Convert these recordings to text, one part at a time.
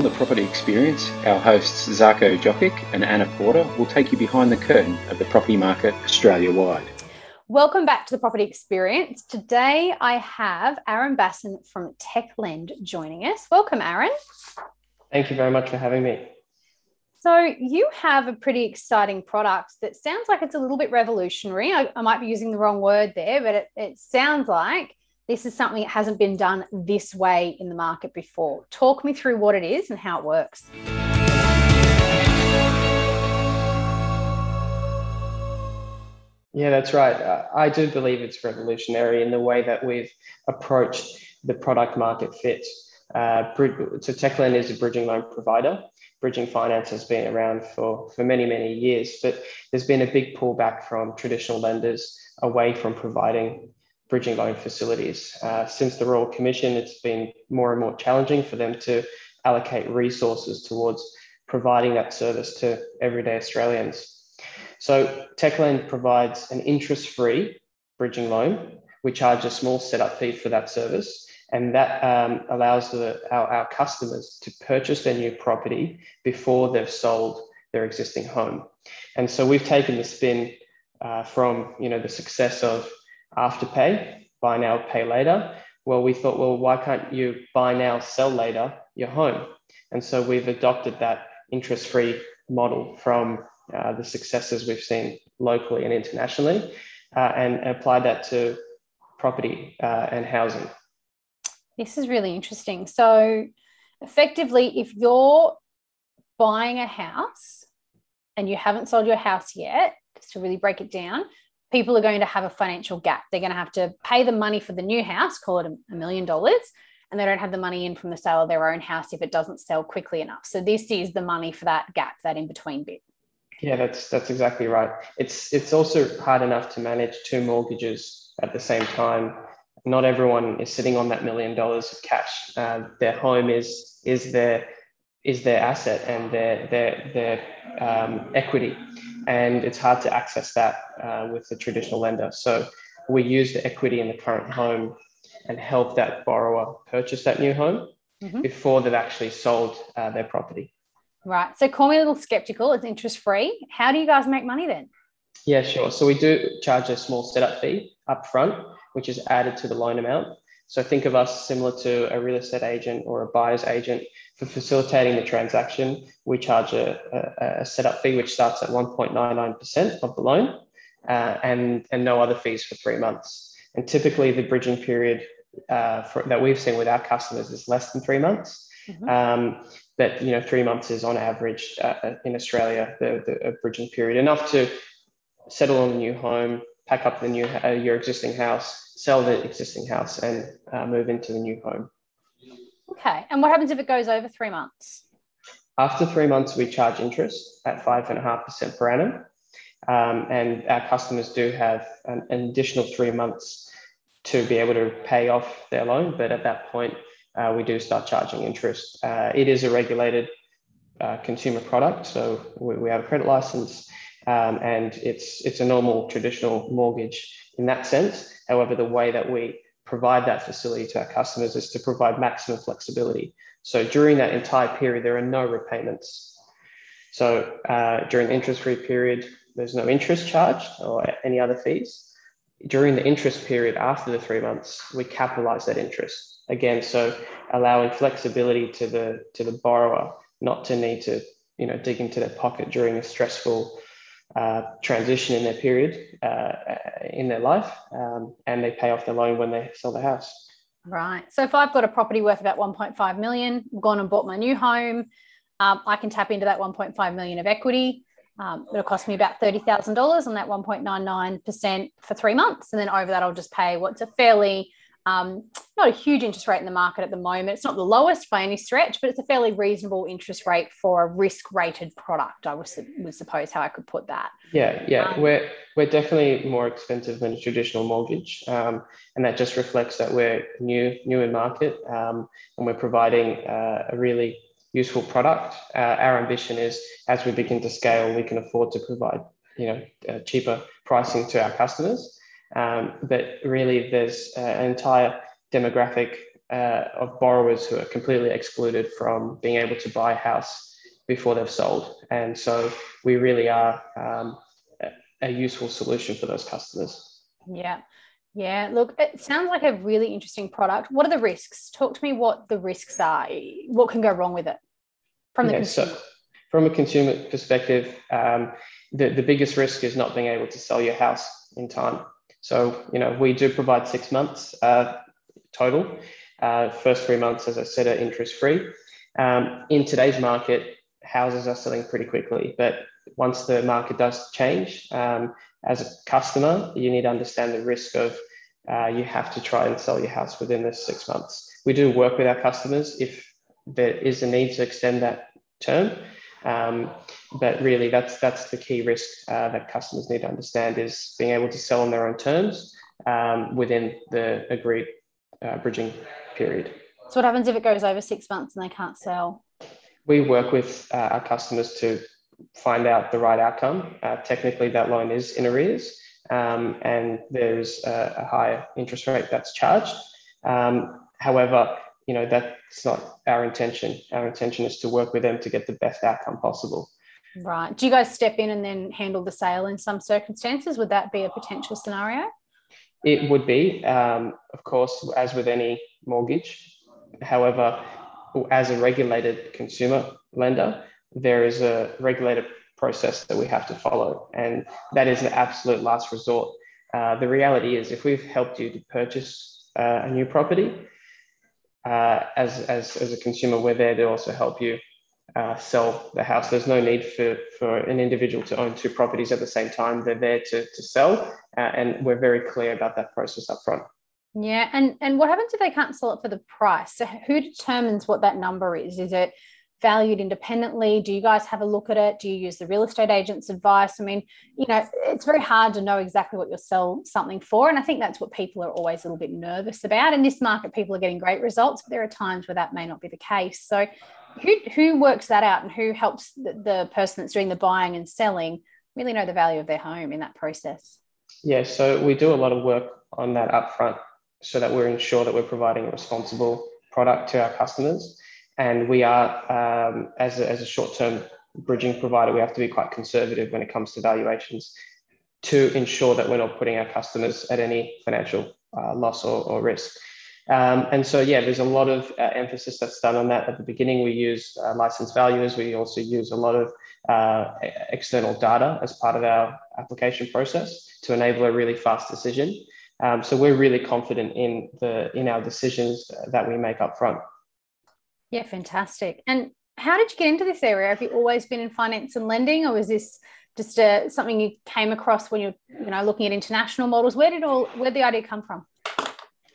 On the property experience, our hosts Zarko Jokic and Anna Porter will take you behind the curtain of the property market Australia wide. Welcome back to the property experience. Today I have Aaron Bassin from TechLend joining us. Welcome, Aaron. Thank you very much for having me. So, you have a pretty exciting product that sounds like it's a little bit revolutionary. I, I might be using the wrong word there, but it, it sounds like this is something that hasn't been done this way in the market before. Talk me through what it is and how it works. Yeah, that's right. Uh, I do believe it's revolutionary in the way that we've approached the product market fit. Uh, so TechLend is a bridging loan provider. Bridging finance has been around for, for many, many years, but there's been a big pullback from traditional lenders away from providing bridging loan facilities. Uh, since the Royal Commission, it's been more and more challenging for them to allocate resources towards providing that service to everyday Australians. So TechLend provides an interest-free bridging loan. We charge a small setup fee for that service, and that um, allows the, our, our customers to purchase their new property before they've sold their existing home. And so we've taken the spin uh, from you know the success of Afterpay, buy now, pay later. Well, we thought, well, why can't you buy now, sell later your home? And so we've adopted that interest free model from uh, the successes we've seen locally and internationally uh, and applied that to property uh, and housing. This is really interesting. So, effectively, if you're buying a house and you haven't sold your house yet, just to really break it down, people are going to have a financial gap. They're going to have to pay the money for the new house, call it a million dollars, and they don't have the money in from the sale of their own house if it doesn't sell quickly enough. So this is the money for that gap, that in between bit. Yeah, that's that's exactly right. It's it's also hard enough to manage two mortgages at the same time. Not everyone is sitting on that million dollars of cash. Uh, their home is is their is their asset and their their their um, equity and it's hard to access that uh, with the traditional lender. So we use the equity in the current home and help that borrower purchase that new home mm-hmm. before they've actually sold uh, their property. Right. So call me a little skeptical. It's interest free. How do you guys make money then? Yeah, sure. So we do charge a small setup fee up front, which is added to the loan amount. So think of us similar to a real estate agent or a buyer's agent for facilitating the transaction. We charge a, a, a setup fee which starts at 1.99% of the loan uh, and, and no other fees for three months. And typically the bridging period uh, for, that we've seen with our customers is less than three months. Mm-hmm. Um, but you know, three months is on average uh, in Australia the, the bridging period enough to settle on a new home, pack up the new uh, your existing house, sell the existing house, and uh, move into the new home. Okay. And what happens if it goes over three months? After three months, we charge interest at five and a half percent per annum, um, and our customers do have an, an, additional three months to be able to pay off their loan. But at that point, uh, we do start charging interest. Uh, it is a regulated uh, consumer product, so we, we have a credit license um, and it's it's a normal traditional mortgage in that sense. However, the way that we provide that facility to our customers is to provide maximum flexibility. So during that entire period, there are no repayments. So uh, during the interest-free period, there's no interest charged or any other fees. During the interest period after the three months, we capitalize that interest again. So allowing flexibility to the to the borrower not to need to you know dig into their pocket during a stressful uh, transition in their period uh, in their life um, and they pay off the loan when they sell the house. Right. So if I've got a property worth about 1.5 million, gone and bought my new home, um, I can tap into that 1.5 million of equity. Um, it'll cost me about $30,000 on that 1.99% for three months. And then over that, I'll just pay what's a fairly um, not a huge interest rate in the market at the moment. It's not the lowest by any stretch, but it's a fairly reasonable interest rate for a risk-rated product. I would, would suppose how I could put that. Yeah, yeah, um, we're we're definitely more expensive than a traditional mortgage, um, and that just reflects that we're new new in market, um, and we're providing uh, a really useful product. Uh, our ambition is as we begin to scale, we can afford to provide you know uh, cheaper pricing to our customers. Um, but really, there's uh, an entire demographic uh, of borrowers who are completely excluded from being able to buy a house before they've sold. And so we really are um, a useful solution for those customers. Yeah. Yeah, look, it sounds like a really interesting product. What are the risks? Talk to me what the risks are. What can go wrong with it from the yeah, consumer? So from a consumer perspective, um, the, the biggest risk is not being able to sell your house in time. So, you know, we do provide six months uh, total. Uh, first three months, as I said, are interest free. Um, in today's market, houses are selling pretty quickly, but once the market does change, um, as a customer, you need to understand the risk of uh, you have to try and sell your house within the six months. We do work with our customers if there is a need to extend that term. Um, but really, that's that's the key risk uh, that customers need to understand is being able to sell on their own terms um, within the agreed uh, bridging period. So, what happens if it goes over six months and they can't sell? We work with uh, our customers to find out the right outcome. Uh, technically, that loan is in arrears, um, and there's a, a, higher interest rate that's charged. Um, however, you know that's not our intention. Our intention is to work with them to get the best outcome possible. Right. Do you guys step in and then handle the sale in some circumstances? Would that be a potential scenario? It would be, um, of course, as with any mortgage. However, as a regulated consumer lender, there is a regulated process that we have to follow, and that is an absolute last resort. Uh, the reality is, if we've helped you to purchase uh, a new property, uh, as, as, as a consumer, we're there to also help you uh, sell the house. There's no need for, for an individual to own two properties at the same time. They're there to, to sell, uh, and we're very clear about that process up front. Yeah, and and what happens if they can't sell it for the price? So who determines what that number is? Is it valued independently? Do you guys have a look at it? Do you use the real estate agent's advice? I mean, you know, it's very hard to know exactly what you'll sell something for. And I think that's what people are always a little bit nervous about. In this market, people are getting great results, but there are times where that may not be the case. So, who, who works that out and who helps the, the person that's doing the buying and selling really know the value of their home in that process? Yeah, so we do a lot of work on that upfront so that we're ensure that we're providing a responsible product to our customers. And we are, um, as a, as a short term bridging provider, we have to be quite conservative when it comes to valuations to ensure that we're not putting our customers at any financial uh, loss or, or risk. Um, and so, yeah, there's a lot of uh, emphasis that's done on that. At the beginning, we use uh, licensed valuers. We also use a lot of uh, external data as part of our application process to enable a really fast decision. Um, so we're really confident in the in our decisions that we make up front. Yeah, fantastic. And how did you get into this area? Have you always been in finance and lending, or was this just uh, something you came across when you're, you know, looking at international models? Where did all where the idea come from?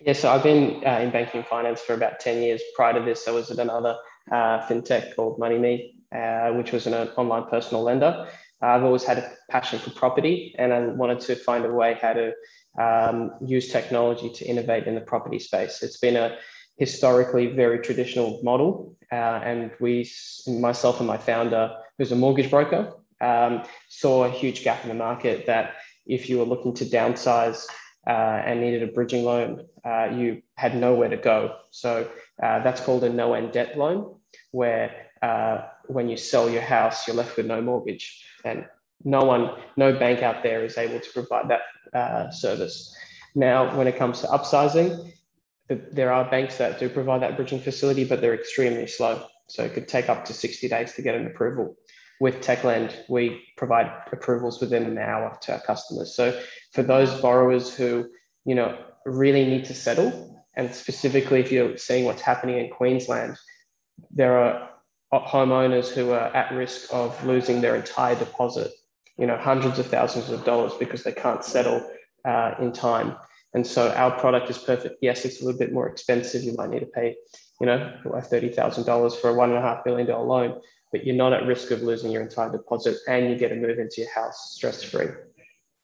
Yeah, so I've been uh, in banking and finance for about ten years. Prior to this, I was at another uh, fintech called MoneyMe, uh, which was an online personal lender. I've always had a passion for property, and I wanted to find a way how to um, use technology to innovate in the property space. It's been a historically very traditional model. Uh, and we, myself and my founder, who's a mortgage broker, um, saw a huge gap in the market that if you were looking to downsize uh, and needed a bridging loan, uh, you had nowhere to go. So uh, that's called a no end debt loan, where uh, when you sell your house, you're left with no mortgage. And no one, no bank out there is able to provide that uh, service. Now, when it comes to upsizing, there are banks that do provide that bridging facility, but they're extremely slow. So it could take up to 60 days to get an approval. With TechLend, we provide approvals within an hour to our customers. So for those borrowers who, you know, really need to settle, and specifically if you're seeing what's happening in Queensland, there are homeowners who are at risk of losing their entire deposit, you know, hundreds of thousands of dollars because they can't settle uh, in time. And so our product is perfect. Yes, it's a little bit more expensive. You might need to pay, you know, $30,000 for a one and a half billion dollar loan, but you're not at risk of losing your entire deposit and you get to move into your house stress free.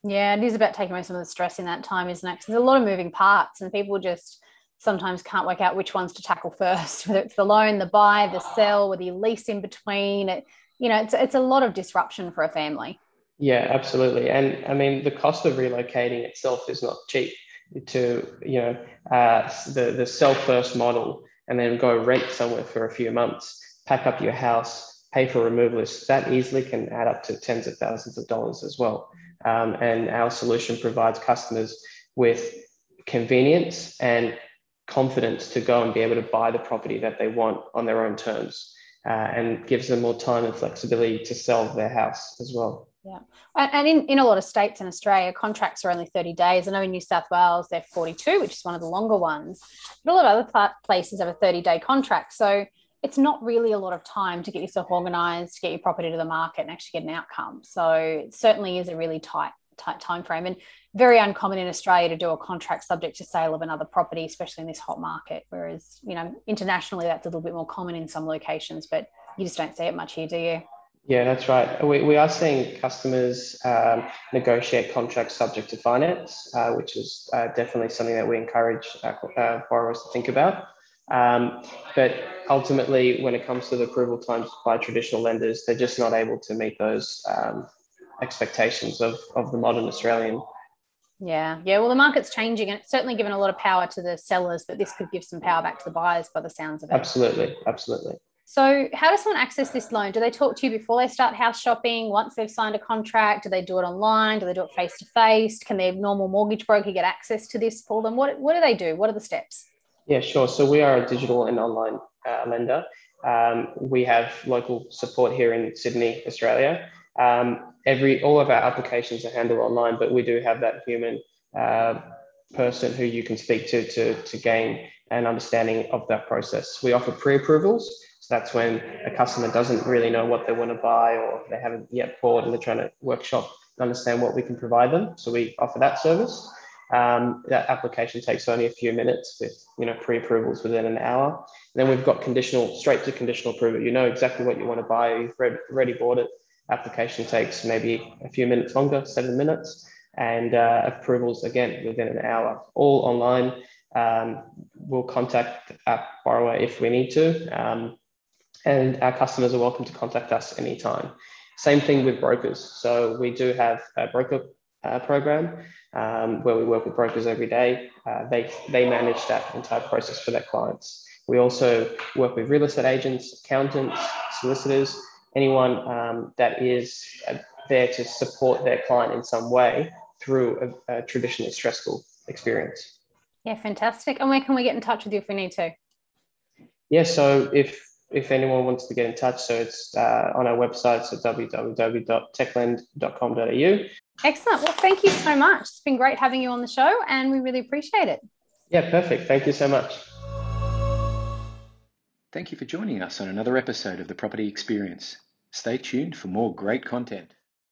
Yeah, it is about taking away some of the stress in that time, isn't it? Because there's a lot of moving parts and people just sometimes can't work out which ones to tackle first, whether it's the loan, the buy, the sell, whether you lease in between. It, you know, it's, it's a lot of disruption for a family. Yeah, absolutely. And I mean, the cost of relocating itself is not cheap to you know uh, the the sell first model and then go rent somewhere for a few months, pack up your house, pay for removalists, that easily can add up to tens of thousands of dollars as well. Um, and our solution provides customers with convenience and confidence to go and be able to buy the property that they want on their own terms uh, and gives them more time and flexibility to sell their house as well. Yeah. And in, in a lot of states in Australia, contracts are only 30 days. I know in New South Wales, they're 42, which is one of the longer ones. But a lot of other places have a 30 day contract. So it's not really a lot of time to get yourself organized, to get your property to the market and actually get an outcome. So it certainly is a really tight, tight time frame and very uncommon in Australia to do a contract subject to sale of another property, especially in this hot market. Whereas, you know, internationally that's a little bit more common in some locations, but you just don't see it much here, do you? Yeah, that's right. We, we are seeing customers um, negotiate contracts subject to finance, uh, which is uh, definitely something that we encourage uh, uh, borrowers to think about. Um, but ultimately, when it comes to the approval times by traditional lenders, they're just not able to meet those um, expectations of, of the modern Australian. Yeah, yeah. Well, the market's changing, and it's certainly given a lot of power to the sellers, but this could give some power back to the buyers by the sounds of it. Absolutely, absolutely. So, how does someone access this loan? Do they talk to you before they start house shopping? Once they've signed a contract, do they do it online? Do they do it face to face? Can their normal mortgage broker get access to this for them? What, what do they do? What are the steps? Yeah, sure. So, we are a digital and online uh, lender. Um, we have local support here in Sydney, Australia. Um, every all of our applications are handled online, but we do have that human uh, person who you can speak to to to gain an understanding of that process. We offer pre-approvals that's when a customer doesn't really know what they want to buy or they haven't yet bought and they're trying to workshop and understand what we can provide them. So we offer that service. Um, that application takes only a few minutes with you know pre-approvals within an hour. And then we've got conditional, straight to conditional approval. You know exactly what you want to buy. You've already bought it. Application takes maybe a few minutes longer, seven minutes, and uh, approvals again within an hour. All online. Um, we'll contact our borrower if we need to. Um, and our customers are welcome to contact us anytime. Same thing with brokers. So we do have a broker uh, program um, where we work with brokers every day. Uh, they, they manage that entire process for their clients. We also work with real estate agents, accountants, solicitors, anyone um, that is uh, there to support their client in some way through a, a traditionally stressful experience. Yeah, fantastic. And where can we get in touch with you if we need to? Yeah, so if if anyone wants to get in touch, so it's uh, on our website, so www.techlend.com.au. Excellent. Well, thank you so much. It's been great having you on the show, and we really appreciate it. Yeah, perfect. Thank you so much. Thank you for joining us on another episode of the Property Experience. Stay tuned for more great content.